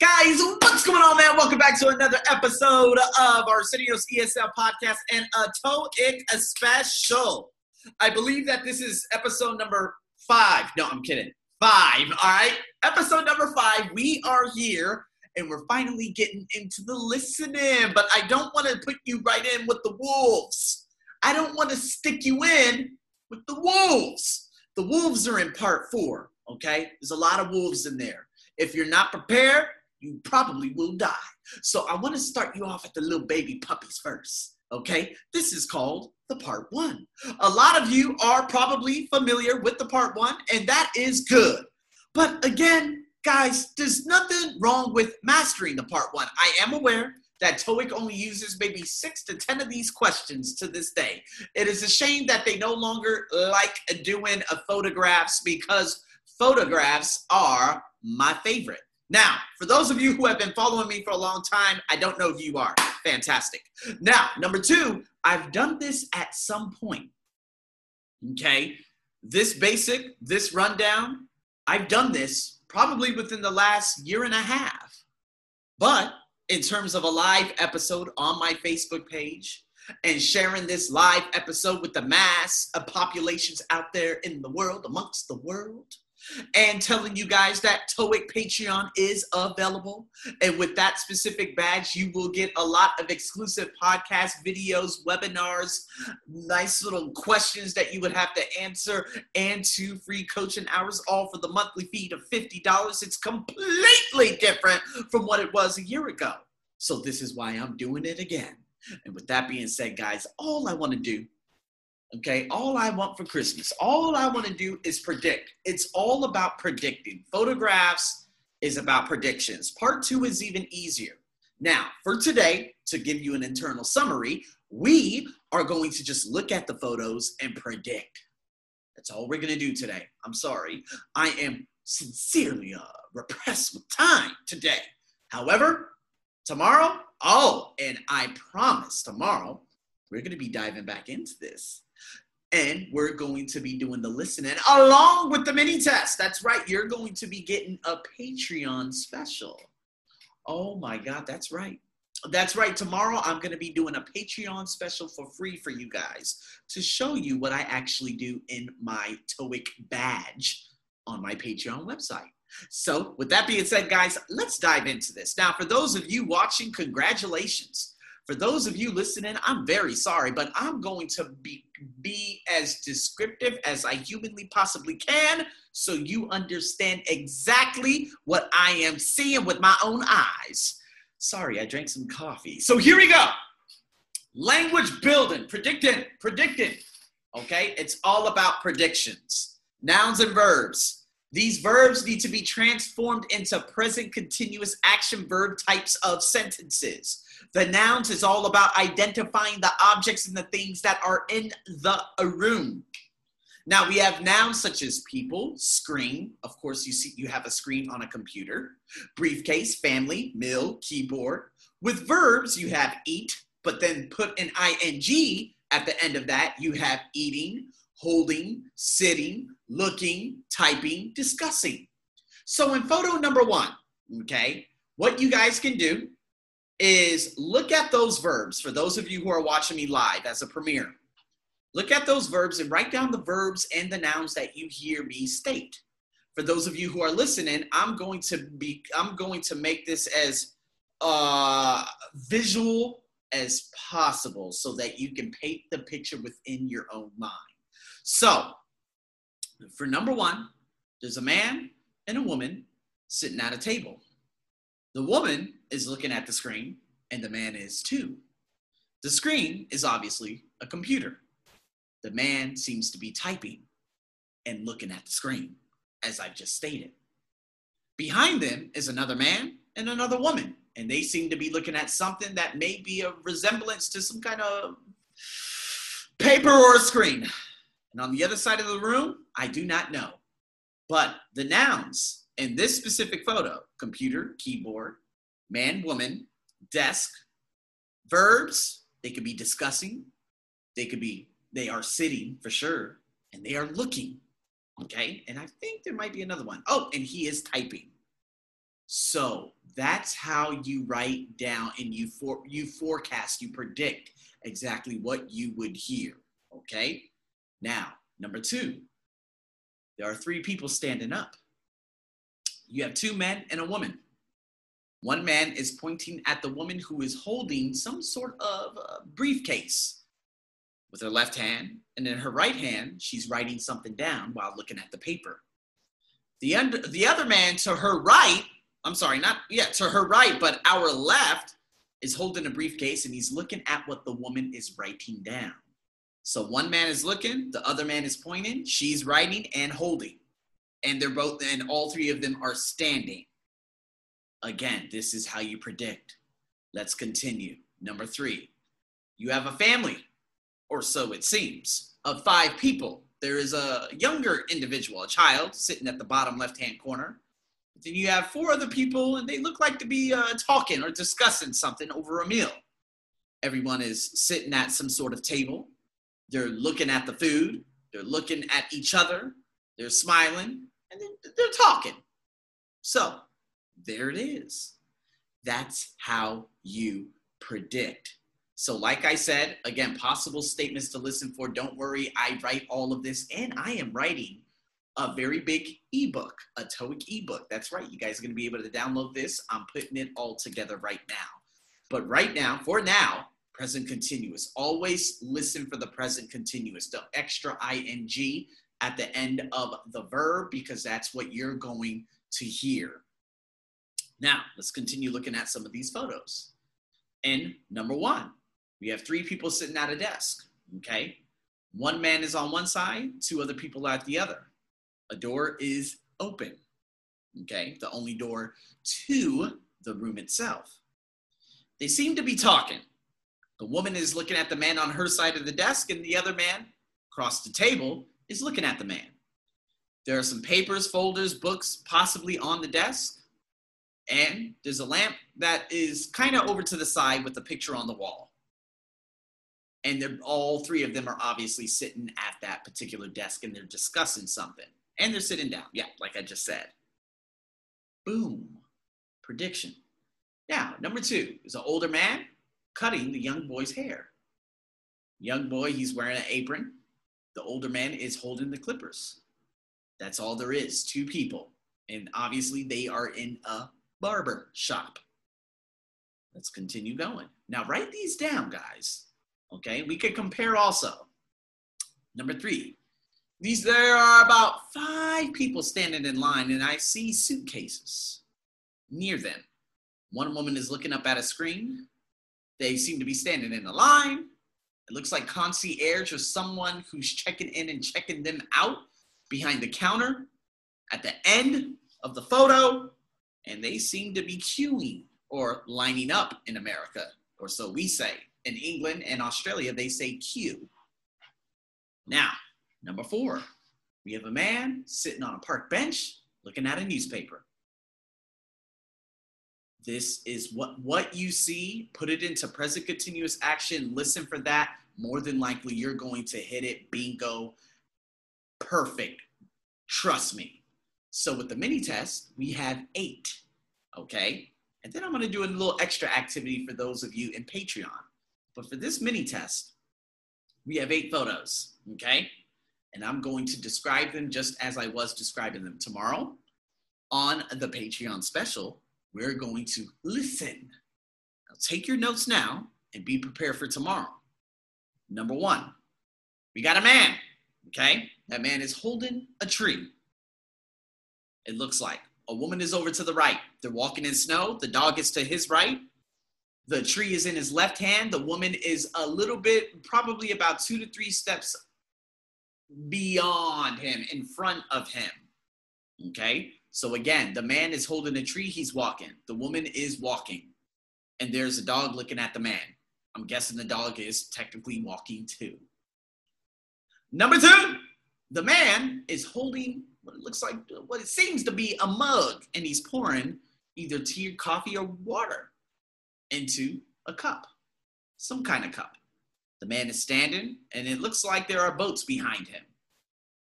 Guys, what's going on, man? Welcome back to another episode of Arsenio's ESL podcast and a TOEIC special. I believe that this is episode number five. No, I'm kidding. Five, all right? Episode number five. We are here and we're finally getting into the listening, but I don't want to put you right in with the wolves. I don't want to stick you in with the wolves. The wolves are in part four, okay? There's a lot of wolves in there. If you're not prepared, you probably will die. So I want to start you off at the little baby puppies first. Okay, this is called the part one. A lot of you are probably familiar with the part one, and that is good. But again, guys, there's nothing wrong with mastering the part one. I am aware that TOEIC only uses maybe six to 10 of these questions to this day. It is a shame that they no longer like doing photographs because photographs are my favorite. Now, for those of you who have been following me for a long time, I don't know who you are. Fantastic. Now, number two, I've done this at some point. Okay. This basic, this rundown, I've done this probably within the last year and a half. But in terms of a live episode on my Facebook page and sharing this live episode with the mass of populations out there in the world, amongst the world, and telling you guys that TOEIC Patreon is available. And with that specific badge, you will get a lot of exclusive podcast videos, webinars, nice little questions that you would have to answer, and two free coaching hours, all for the monthly fee of $50. It's completely different from what it was a year ago. So, this is why I'm doing it again. And with that being said, guys, all I want to do Okay, all I want for Christmas, all I want to do is predict. It's all about predicting. Photographs is about predictions. Part two is even easier. Now, for today, to give you an internal summary, we are going to just look at the photos and predict. That's all we're going to do today. I'm sorry. I am sincerely uh, repressed with time today. However, tomorrow, oh, and I promise tomorrow, we're going to be diving back into this. And we're going to be doing the listening along with the mini test. That's right. You're going to be getting a Patreon special. Oh my God, that's right. That's right. Tomorrow I'm going to be doing a Patreon special for free for you guys to show you what I actually do in my TOEIC badge on my Patreon website. So, with that being said, guys, let's dive into this. Now, for those of you watching, congratulations. For those of you listening, I'm very sorry, but I'm going to be, be as descriptive as I humanly possibly can so you understand exactly what I am seeing with my own eyes. Sorry, I drank some coffee. So here we go. Language building, predicting, predicting. Okay, it's all about predictions. Nouns and verbs. These verbs need to be transformed into present continuous action verb types of sentences. The nouns is all about identifying the objects and the things that are in the room. Now we have nouns such as people, screen. Of course, you see you have a screen on a computer. Briefcase, family, mill, keyboard. With verbs, you have eat, but then put an ing at the end of that. You have eating, holding, sitting, looking, typing, discussing. So in photo number one, okay, what you guys can do is look at those verbs for those of you who are watching me live as a premiere. Look at those verbs and write down the verbs and the nouns that you hear me state. For those of you who are listening, I'm going to be I'm going to make this as uh, visual as possible so that you can paint the picture within your own mind. So, for number 1, there's a man and a woman sitting at a table. The woman is looking at the screen, and the man is too. The screen is obviously a computer. The man seems to be typing and looking at the screen, as I've just stated. Behind them is another man and another woman, and they seem to be looking at something that may be a resemblance to some kind of paper or a screen. And on the other side of the room, I do not know. But the nouns in this specific photo, computer, keyboard, man, woman, desk, verbs, they could be discussing, they could be, they are sitting for sure, and they are looking. Okay. And I think there might be another one. Oh, and he is typing. So That's how you write down and you for you forecast, you predict exactly what you would hear. Okay. Now, number two, there are three people standing up. You have two men and a woman. One man is pointing at the woman who is holding some sort of briefcase with her left hand, and in her right hand, she's writing something down while looking at the paper. The, under, the other man to her right, I'm sorry, not, yeah, to her right, but our left is holding a briefcase and he's looking at what the woman is writing down. So one man is looking, the other man is pointing, she's writing and holding. And they're both, and all three of them are standing. Again, this is how you predict. Let's continue. Number three, you have a family, or so it seems, of five people. There is a younger individual, a child, sitting at the bottom left hand corner. Then you have four other people, and they look like to be uh, talking or discussing something over a meal. Everyone is sitting at some sort of table. They're looking at the food, they're looking at each other, they're smiling, and they're, they're talking. So, there it is. That's how you predict. So, like I said, again, possible statements to listen for. Don't worry, I write all of this, and I am writing a very big ebook, a TOEIC ebook. That's right. You guys are going to be able to download this. I'm putting it all together right now. But right now, for now, present continuous. Always listen for the present continuous, the extra ing at the end of the verb, because that's what you're going to hear. Now, let's continue looking at some of these photos. And number one, we have three people sitting at a desk, okay? One man is on one side, two other people are at the other. A door is open, okay? The only door to the room itself. They seem to be talking. The woman is looking at the man on her side of the desk, and the other man across the table is looking at the man. There are some papers, folders, books possibly on the desk. And there's a lamp that is kind of over to the side with a picture on the wall. And they're, all three of them are obviously sitting at that particular desk and they're discussing something. And they're sitting down. Yeah, like I just said. Boom. Prediction. Now, number two is an older man cutting the young boy's hair. Young boy, he's wearing an apron. The older man is holding the clippers. That's all there is. Two people. And obviously, they are in a barber shop. Let's continue going. Now, write these down, guys. Okay, we could compare also. Number three, these there are about five people standing in line, and I see suitcases near them. One woman is looking up at a screen. They seem to be standing in a line. It looks like concierge or someone who's checking in and checking them out behind the counter at the end of the photo and they seem to be queuing or lining up in America, or so we say. In England and Australia, they say queue. Now, number four, we have a man sitting on a park bench looking at a newspaper. This is what, what you see, put it into present continuous action, listen for that. More than likely, you're going to hit it. Bingo. Perfect. Trust me. So with the mini test, we have eight, okay? And then I'm gonna do a little extra activity for those of you in Patreon. But for this mini test, we have eight photos, okay? And I'm going to describe them just as I was describing them tomorrow. On the Patreon special, we're going to listen. Now take your notes now and be prepared for tomorrow. Number one, we got a man, okay? That man is holding a tree it looks like. A woman is over to the right. They're walking in snow. The dog is to his right. The tree is in his left hand. The woman is a little bit, probably about two to three steps beyond him, in front of him. Okay? So again, the man is holding a tree, he's walking. The woman is walking. And there's a dog looking at the man. I'm guessing the dog is technically walking too. Number two, the man is holding what it looks like, what it seems to be a mug, and he's pouring either tea, coffee, or water into a cup, some kind of cup. The man is standing, and it looks like there are boats behind him.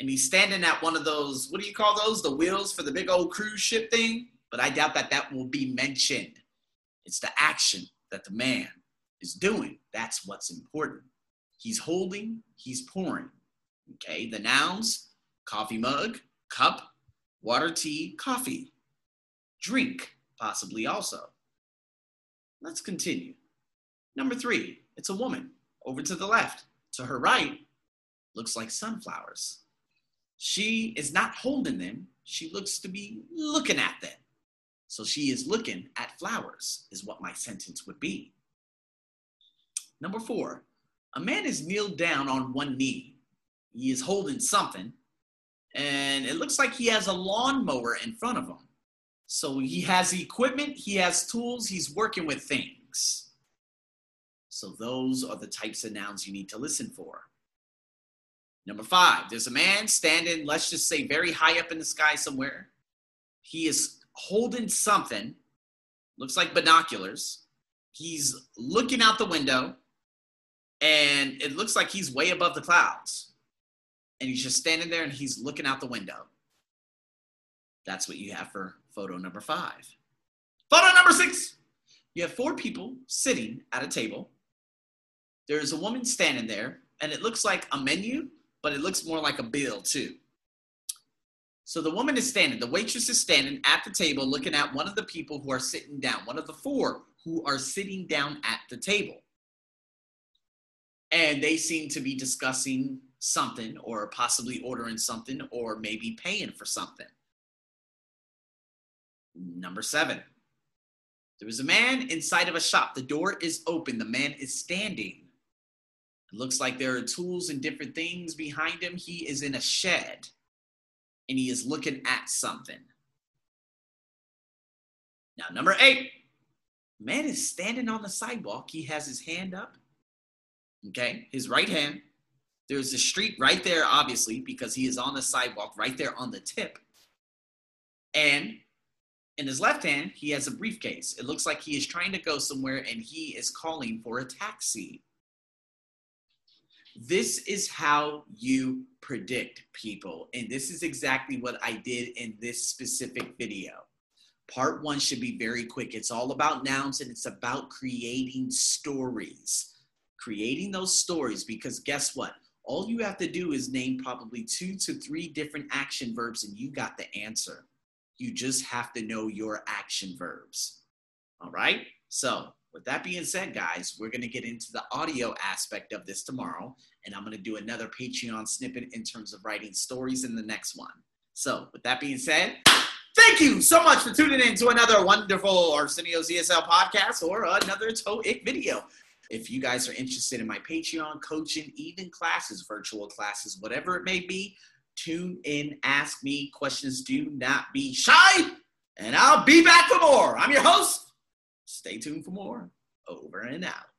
And he's standing at one of those, what do you call those? The wheels for the big old cruise ship thing? but I doubt that that will be mentioned. It's the action that the man is doing. That's what's important. He's holding, he's pouring. Okay, the nouns coffee mug, cup, water, tea, coffee, drink, possibly also. Let's continue. Number three, it's a woman. Over to the left. To her right, looks like sunflowers. She is not holding them, she looks to be looking at them. So she is looking at flowers, is what my sentence would be. Number four, a man is kneeled down on one knee. He is holding something, and it looks like he has a lawnmower in front of him. So he has equipment, he has tools, he's working with things. So those are the types of nouns you need to listen for. Number five, there's a man standing, let's just say, very high up in the sky somewhere. He is holding something, looks like binoculars. He's looking out the window, and it looks like he's way above the clouds. And he's just standing there and he's looking out the window. That's what you have for photo number five. Photo number six you have four people sitting at a table. There's a woman standing there, and it looks like a menu, but it looks more like a bill, too. So the woman is standing, the waitress is standing at the table looking at one of the people who are sitting down, one of the four who are sitting down at the table. And they seem to be discussing something or possibly ordering something or maybe paying for something. Number seven, there is a man inside of a shop. The door is open, the man is standing. It looks like there are tools and different things behind him. He is in a shed and he is looking at something. Now, number eight, man is standing on the sidewalk. He has his hand up, okay, his right hand. There's a street right there, obviously, because he is on the sidewalk right there on the tip. And in his left hand, he has a briefcase. It looks like he is trying to go somewhere and he is calling for a taxi. This is how you predict people. And this is exactly what I did in this specific video. Part one should be very quick. It's all about nouns and it's about creating stories. Creating those stories because guess what? All you have to do is name probably two to three different action verbs and you got the answer. You just have to know your action verbs. All right? So with that being said, guys, we're going to get into the audio aspect of this tomorrow, and I'm going to do another Patreon snippet in terms of writing stories in the next one. So, with that being said, thank you so much for tuning in to another wonderful Arsenio's ESL podcast or another TOEIC video. If you guys are interested in my Patreon coaching, even classes, virtual classes, whatever it may be, tune in, ask me questions. Do not be shy, and I'll be back for more. I'm your host. Stay tuned for more. Over and out.